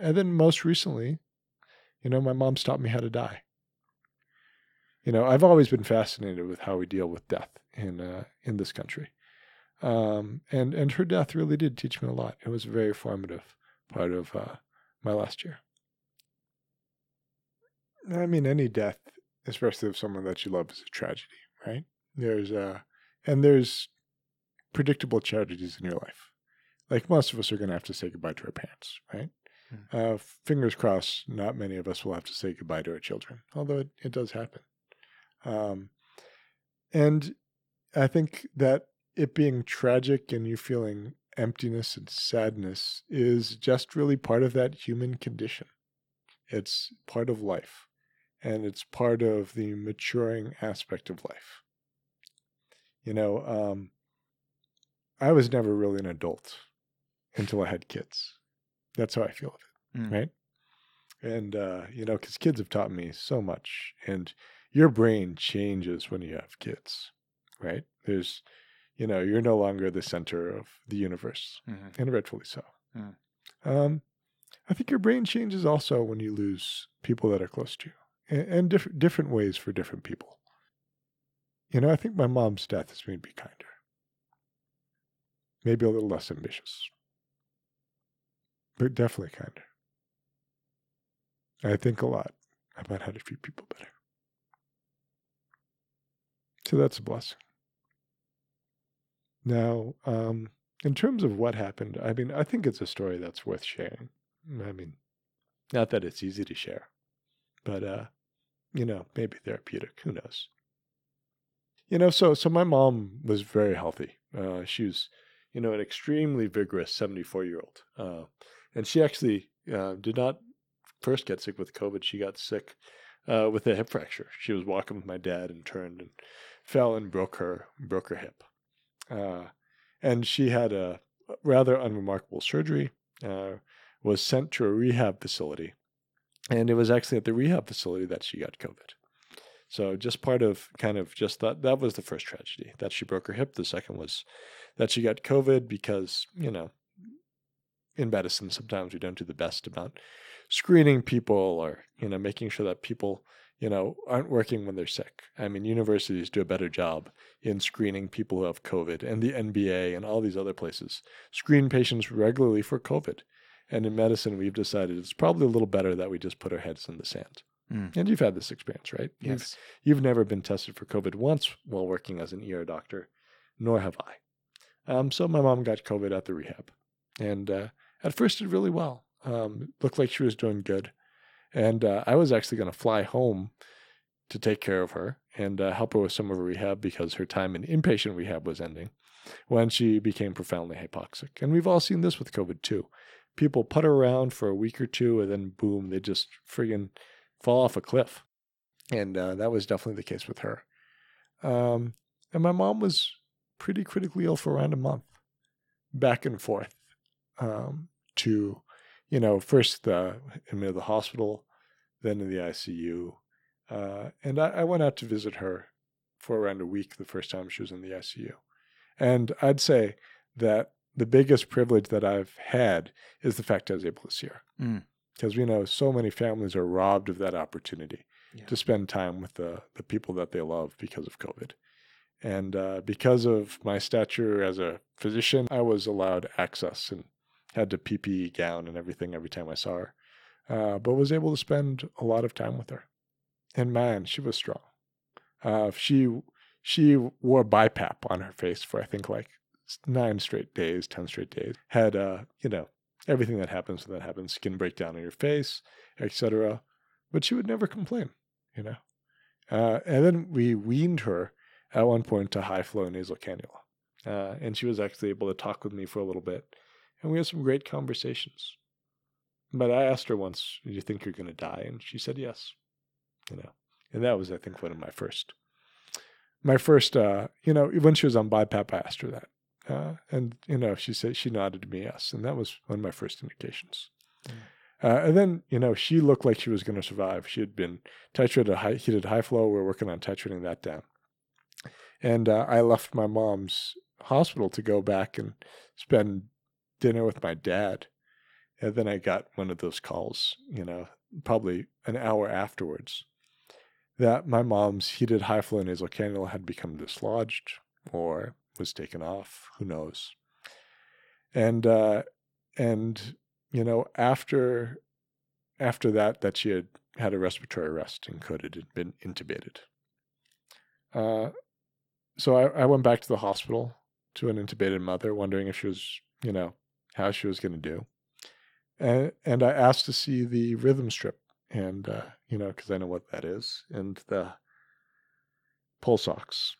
And then most recently, you know, my mom's taught me how to die. You know, I've always been fascinated with how we deal with death in uh, in this country, um, and and her death really did teach me a lot. It was a very formative part of uh, my last year. I mean, any death, especially of someone that you love, is a tragedy, right? There's uh, and there's predictable tragedies in your life. Like most of us are going to have to say goodbye to our parents, right? Mm. Uh, fingers crossed, not many of us will have to say goodbye to our children, although it, it does happen. Um, and I think that it being tragic and you feeling emptiness and sadness is just really part of that human condition. It's part of life, and it's part of the maturing aspect of life. You know, um, I was never really an adult until I had kids. That's how I feel of it, mm. right? And uh, you know, because kids have taught me so much, and your brain changes when you have kids, right? There's, you know, you're no longer the center of the universe, mm-hmm. and rightfully so. Mm. Um, I think your brain changes also when you lose people that are close to you, and, and different different ways for different people. You know, I think my mom's death has made me kinder, maybe a little less ambitious but definitely kinder. I think a lot about how to treat people better. So that's a blessing. Now, um, in terms of what happened, I mean, I think it's a story that's worth sharing. I mean, not that it's easy to share, but uh, you know, maybe therapeutic. Who knows? You know, so so my mom was very healthy. Uh, she was, you know, an extremely vigorous seventy-four year old. Uh, and she actually uh, did not first get sick with COVID. She got sick uh, with a hip fracture. She was walking with my dad and turned and fell and broke her broke her hip. Uh, and she had a rather unremarkable surgery. Uh, was sent to a rehab facility, and it was actually at the rehab facility that she got COVID. So just part of kind of just that that was the first tragedy that she broke her hip. The second was that she got COVID because you know in medicine, sometimes we don't do the best about screening people or, you know, making sure that people, you know, aren't working when they're sick. I mean, universities do a better job in screening people who have COVID and the NBA and all these other places screen patients regularly for COVID. And in medicine, we've decided it's probably a little better that we just put our heads in the sand. Mm. And you've had this experience, right? Yes. You've, you've never been tested for COVID once while working as an ER doctor, nor have I. Um, so my mom got COVID at the rehab. And uh, at first did really well. Um, looked like she was doing good. And uh, I was actually going to fly home to take care of her and uh, help her with some of her rehab because her time in inpatient rehab was ending when she became profoundly hypoxic. And we've all seen this with COVID too. People putter around for a week or two and then boom, they just friggin' fall off a cliff. And uh, that was definitely the case with her. Um, and my mom was pretty critically ill for around a month, back and forth um, to, you know, first the in the hospital, then in the ICU, uh, and I, I, went out to visit her for around a week the first time she was in the ICU, and I'd say that the biggest privilege that I've had is the fact I was able to see her, because mm. we know so many families are robbed of that opportunity yeah. to spend time with the the people that they love because of COVID. And uh, because of my stature as a physician, I was allowed access and had to PPE gown and everything every time I saw her, uh, but was able to spend a lot of time with her. And man, she was strong. Uh, she she wore BiPAP on her face for I think like nine straight days, ten straight days. Had uh, you know everything that happens when that happens, skin breakdown on your face, etc. But she would never complain, you know. Uh, and then we weaned her at one point to high flow nasal cannula, uh, and she was actually able to talk with me for a little bit and we had some great conversations. But I asked her once, "Do you think you're going to die?" And she said yes. You know, and that was, I think, one of my first, my first, uh, you know, when she was on BiPAP, I asked her that, uh, and you know, she said she nodded to me yes, and that was one of my first indications. Mm. Uh, and then, you know, she looked like she was going to survive. She had been titrated high, heated high flow. We are working on titrating that down. And uh, I left my mom's hospital to go back and spend dinner with my dad. And then I got one of those calls, you know, probably an hour afterwards, that my mom's heated high flow nasal cannula had become dislodged or was taken off. Who knows? And uh, and you know after after that that she had had a respiratory arrest and could have been intubated. Uh, so I, I went back to the hospital to an intubated mother, wondering if she was, you know, how she was going to do. And, and I asked to see the rhythm strip, and, uh, you know, because I know what that is, and the pulse ox.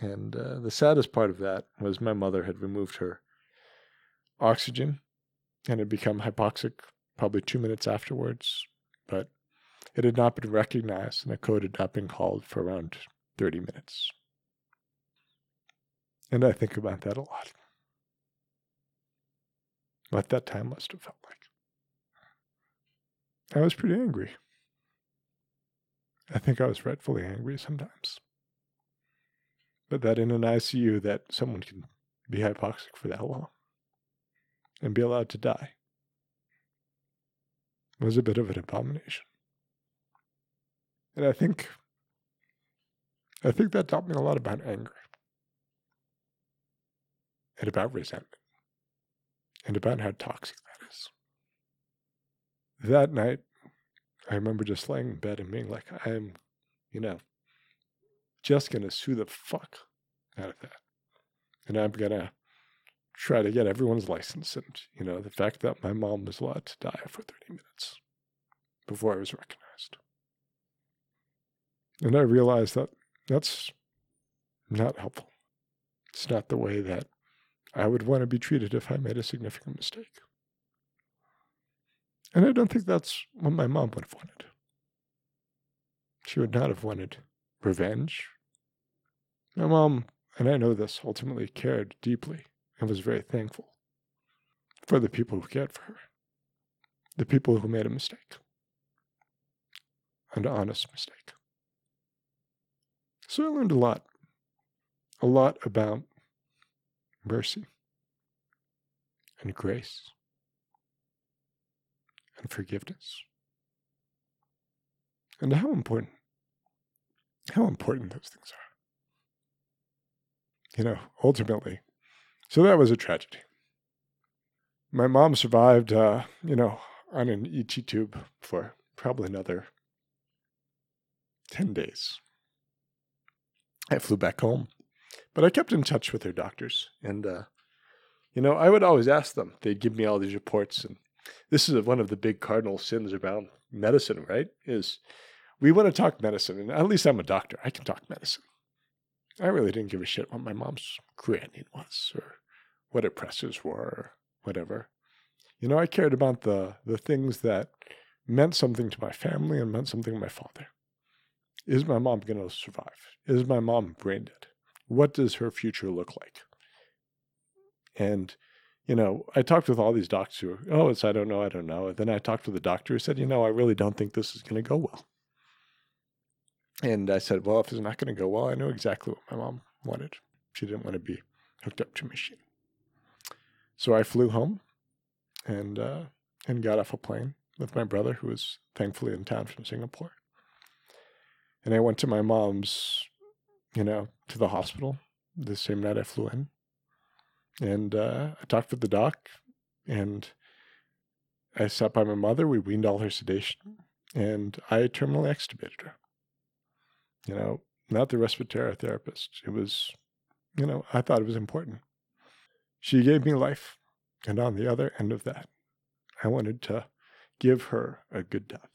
And uh, the saddest part of that was my mother had removed her oxygen and had become hypoxic probably two minutes afterwards, but it had not been recognized and a code had not been called for around 30 minutes. And I think about that a lot. What that time must have felt like. I was pretty angry. I think I was rightfully angry sometimes. But that in an ICU that someone can be hypoxic for that long and be allowed to die was a bit of an abomination. And I think I think that taught me a lot about anger and about resentment and about how toxic that is. That night, I remember just laying in bed and being like, I'm, you know, just going to sue the fuck out of that. And I'm going to try to get everyone's license. And, you know, the fact that my mom was allowed to die for 30 minutes before I was recognized. And I realized that that's not helpful. It's not the way that I would want to be treated if I made a significant mistake. And I don't think that's what my mom would have wanted. She would not have wanted revenge. My mom, and I know this, ultimately cared deeply and was very thankful for the people who cared for her, the people who made a mistake, an honest mistake. So I learned a lot, a lot about mercy and grace and forgiveness. And how important how important those things are. You know ultimately so that was a tragedy. My mom survived uh, you know on an et tube for probably another 10 days. I flew back home. But I kept in touch with her doctors. And, uh, you know, I would always ask them. They'd give me all these reports. And this is one of the big cardinal sins around medicine, right? Is we want to talk medicine. And at least I'm a doctor. I can talk medicine. I really didn't give a shit what my mom's creatinine was or what her pressures were or whatever. You know, I cared about the, the things that meant something to my family and meant something to my father. Is my mom going to survive? Is my mom brain dead? What does her future look like? And, you know, I talked with all these doctors who, oh, it's, I don't know, I don't know. And then I talked with the doctor who said, you know, I really don't think this is going to go well. And I said, well, if it's not going to go well, I know exactly what my mom wanted. She didn't want to be hooked up to a machine. So I flew home and, uh, and got off a plane with my brother, who was thankfully in town from Singapore. And I went to my mom's, you know, to the hospital the same night I flew in. And uh, I talked with the doc and I sat by my mother. We weaned all her sedation and I terminally extubated her. You know, not the respiratory therapist. It was, you know, I thought it was important. She gave me life. And on the other end of that, I wanted to give her a good death.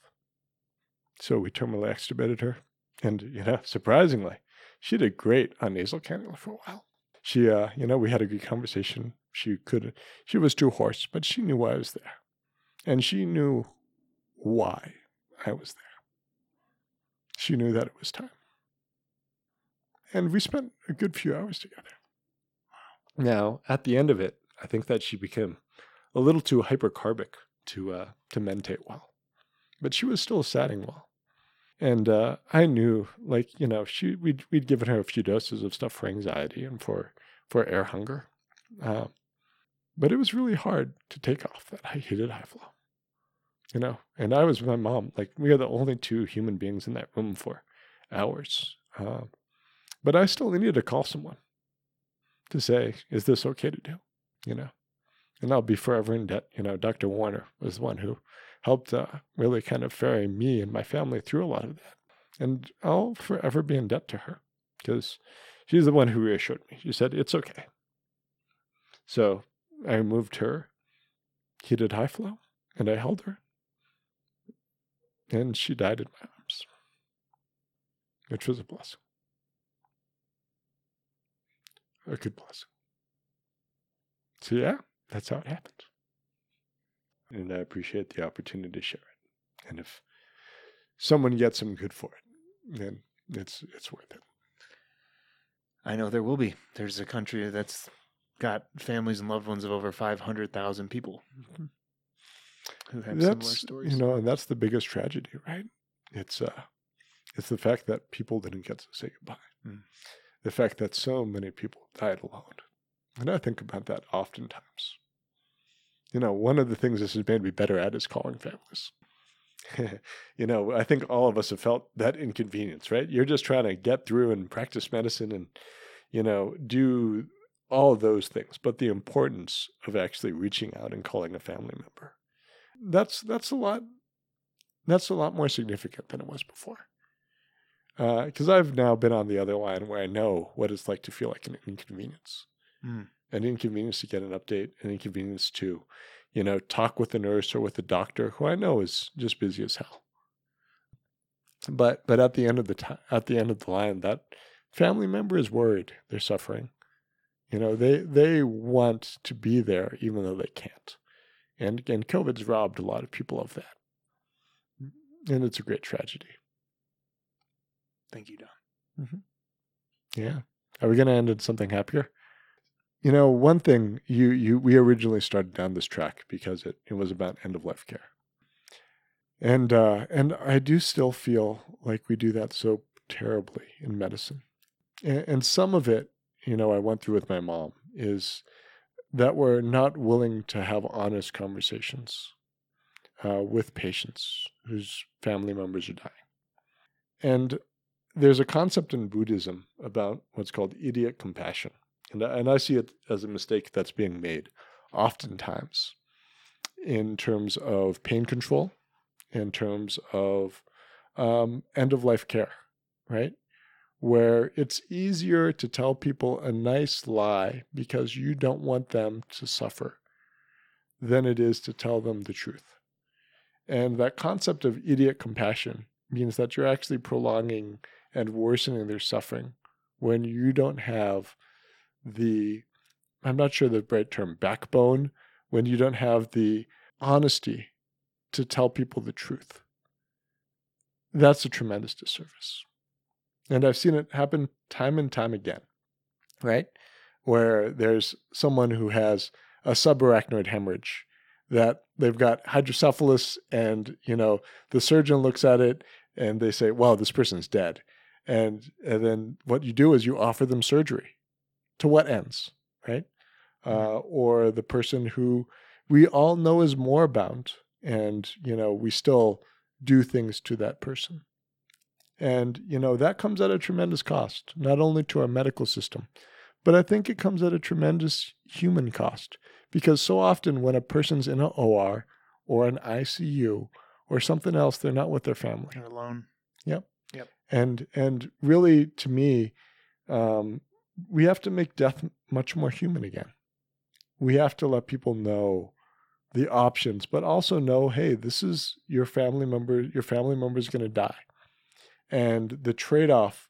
So we terminally extubated her and, you know, surprisingly, she did great on nasal cannula for a while. She, uh, you know, we had a good conversation. She could, she was too hoarse, but she knew I was there. And she knew why I was there. She knew that it was time. And we spent a good few hours together. Now, at the end of it, I think that she became a little too hypercarbic to uh, to mentate well, but she was still satting well. And uh, I knew, like you know, she we'd we'd given her a few doses of stuff for anxiety and for for air hunger. Uh, but it was really hard to take off that I hated high flow. You know, and I was with my mom. Like we are the only two human beings in that room for hours. Uh, but I still needed to call someone to say, "Is this okay to do?" You know, and I'll be forever in debt. You know, Dr. Warner was the one who helped uh, really kind of ferry me and my family through a lot of that, and I'll forever be in debt to her because she's the one who reassured me. She said, "It's okay." So I moved her heated high flow, and I held her, and she died in my arms, which was a blessing. A good blessing. So, yeah, that's how it happened. And I appreciate the opportunity to share it. And if someone gets some good for it, then it's it's worth it. I know there will be. There's a country that's got families and loved ones of over 500,000 people mm-hmm. who have similar That's stories. you know, and that's the biggest tragedy, right? It's uh it's the fact that people didn't get to say goodbye. Mm. The fact that so many people died alone. And I think about that oftentimes. You know, one of the things this has made me better at is calling families. you know, I think all of us have felt that inconvenience, right? You're just trying to get through and practice medicine and, you know, do all of those things, but the importance of actually reaching out and calling a family member. That's that's a lot that's a lot more significant than it was before. Because uh, I've now been on the other line where I know what it's like to feel like an inconvenience, Mm. An inconvenience to get an update, an inconvenience to, you know, talk with the nurse or with the doctor who I know is just busy as hell. But but at the end of the time, at the end of the line, that family member is worried they're suffering. You know, they they want to be there even though they can't. And and COVID's robbed a lot of people of that. And it's a great tragedy. Thank you, Don. Mm-hmm. Yeah. Are we going to end on something happier? You know, one thing you you we originally started down this track because it, it was about end of life care. And uh and I do still feel like we do that so terribly in medicine. And, and some of it, you know, I went through with my mom is that we're not willing to have honest conversations uh, with patients whose family members are dying. And there's a concept in Buddhism about what's called idiot compassion. And, I- and I see it as a mistake that's being made oftentimes in terms of pain control, in terms of um, end of life care, right? Where it's easier to tell people a nice lie because you don't want them to suffer than it is to tell them the truth. And that concept of idiot compassion means that you're actually prolonging and worsening their suffering when you don't have the, I'm not sure the right term, backbone, when you don't have the honesty to tell people the truth. That's a tremendous disservice. And I've seen it happen time and time again, right? Where there's someone who has a subarachnoid hemorrhage that they've got hydrocephalus and, you know, the surgeon looks at it and they say, well, this person's dead. And, and then what you do is you offer them surgery. To what ends, right? Uh, or the person who we all know is moribund and, you know, we still do things to that person. And, you know, that comes at a tremendous cost, not only to our medical system, but I think it comes at a tremendous human cost because so often when a person's in an OR or an ICU or something else, they're not with their family. You're alone. Yep. Yep. And and really, to me, um, we have to make death much more human again. We have to let people know the options, but also know, hey, this is your family member. Your family member is going to die, and the trade-off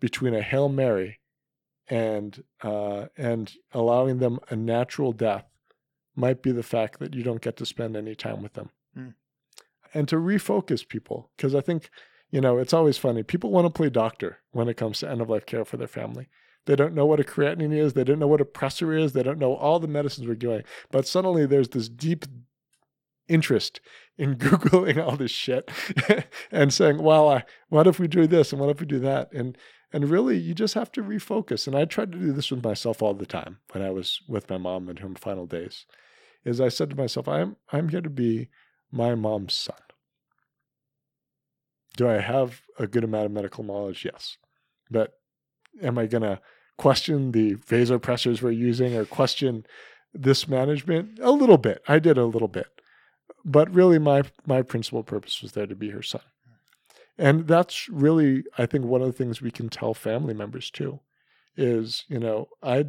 between a hail mary and uh, and allowing them a natural death might be the fact that you don't get to spend any time with them, Mm. and to refocus people because I think you know, it's always funny. People want to play doctor when it comes to end of life care for their family. They don't know what a creatinine is. They don't know what a pressor is. They don't know all the medicines we're doing. But suddenly there's this deep interest in Googling all this shit and saying, well, I, what if we do this and what if we do that? And, And really, you just have to refocus. And I tried to do this with myself all the time when I was with my mom in her final days. Is I said to myself, I'm I'm here to be my mom's son. Do I have a good amount of medical knowledge? Yes. But am I going to question the vasopressors we're using or question this management? A little bit. I did a little bit. But really, my, my principal purpose was there to be her son. And that's really, I think, one of the things we can tell family members too is, you know, I,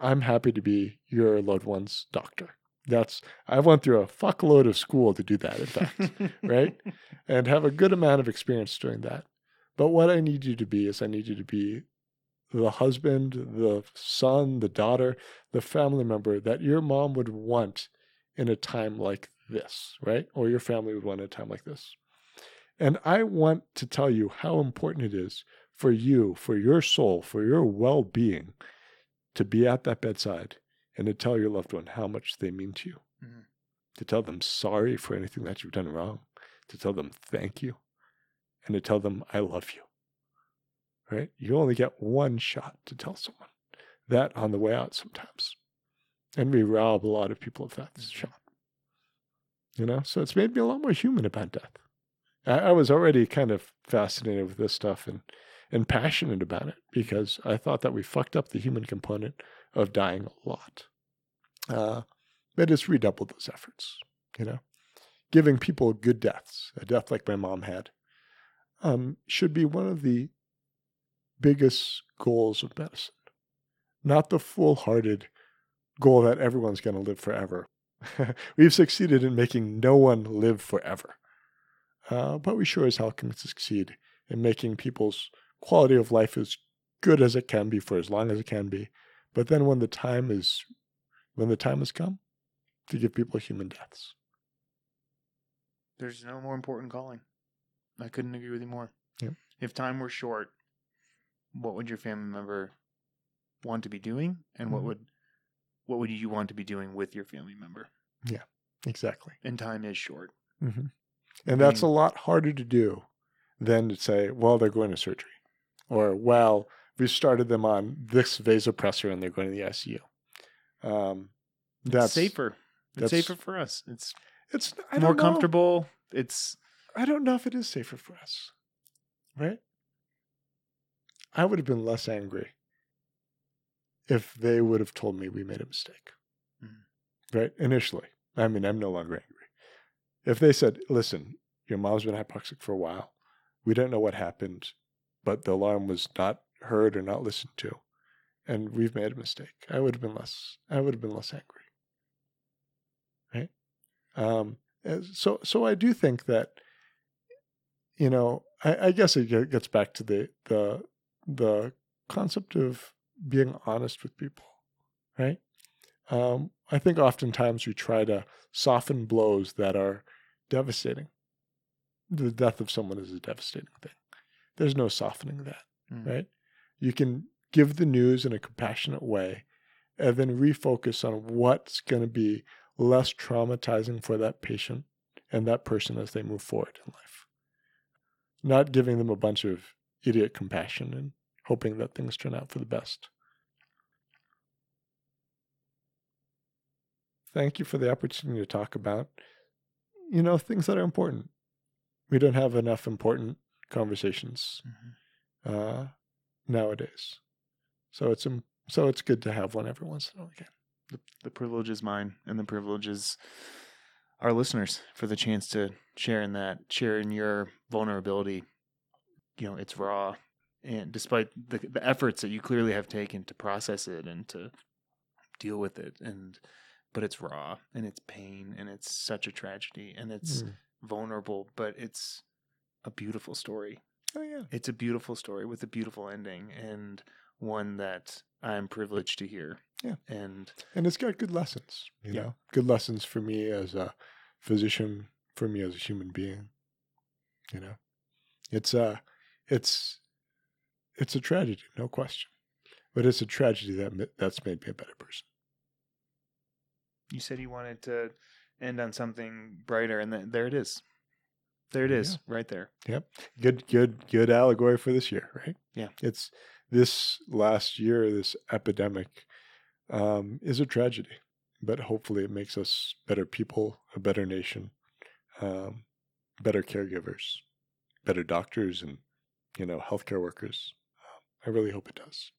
I'm happy to be your loved one's doctor. That's I went through a fuckload of school to do that, in fact, right? And have a good amount of experience doing that. But what I need you to be is I need you to be the husband, the son, the daughter, the family member that your mom would want in a time like this, right? Or your family would want in a time like this. And I want to tell you how important it is for you, for your soul, for your well being to be at that bedside and to tell your loved one how much they mean to you, mm-hmm. to tell them sorry for anything that you've done wrong, to tell them thank you, and to tell them I love you. Right? You only get one shot to tell someone that on the way out sometimes. And we rob a lot of people of that shot. You know, so it's made me a lot more human about death. I, I was already kind of fascinated with this stuff and and passionate about it because I thought that we fucked up the human component of dying a lot. Uh, but it's redoubled those efforts, you know. Giving people good deaths, a death like my mom had, um, should be one of the biggest goals of medicine. Not the full hearted goal that everyone's going to live forever. We've succeeded in making no one live forever. Uh, but we sure as hell can succeed in making people's quality of life as good as it can be for as long as it can be but then when the time is when the time has come to give people human deaths. There's no more important calling. I couldn't agree with you more. Yep. If time were short, what would your family member want to be doing and what mm-hmm. would what would you want to be doing with your family member? Yeah, exactly. And time is short. Mm-hmm. And that's a lot harder to do than to say, well, they're going to surgery. Or, well, we started them on this vasopressor and they're going to the ICU. Um, that's it's safer. It's that's, safer for us. It's it's more comfortable. It's I don't know if it is safer for us. Right? I would have been less angry if they would have told me we made a mistake. Mm-hmm. Right? Initially. I mean, I'm no longer angry. If they said, listen, your mom's been hypoxic for a while. We don't know what happened, but the alarm was not heard or not listened to, and we've made a mistake. I would have been less. I would have been less angry. Right. Um, so, so I do think that, you know, I, I guess it gets back to the the the concept of being honest with people, right? Um, I think oftentimes we try to soften blows that are devastating. The death of someone is a devastating thing. There's no softening that, mm. right? you can give the news in a compassionate way and then refocus on what's going to be less traumatizing for that patient and that person as they move forward in life. Not giving them a bunch of idiot compassion and hoping that things turn out for the best. Thank you for the opportunity to talk about, you know, things that are important. We don't have enough important conversations. Mm-hmm. Uh, nowadays. So it's so it's good to have one every once in a while again. The, the privilege is mine, and the privilege is our listeners for the chance to share in that, share in your vulnerability. You know, it's raw, and despite the the efforts that you clearly have taken to process it and to deal with it, and but it's raw and it's pain and it's such a tragedy and it's mm. vulnerable, but it's a beautiful story Oh yeah. It's a beautiful story with a beautiful ending and one that I'm privileged to hear. Yeah. And and it's got good lessons, you yeah. know. Good lessons for me as a physician, for me as a human being. You know. It's uh it's it's a tragedy, no question. But it's a tragedy that that's made me a better person. You said you wanted to end on something brighter and then there it is. There it is, is, right there. Yep. Good good good allegory for this year right Yeah. it's this last year this epidemic um, is a tragedy but hopefully it makes us better people a better nation um, better caregivers better doctors and you know healthcare workers i really hope it does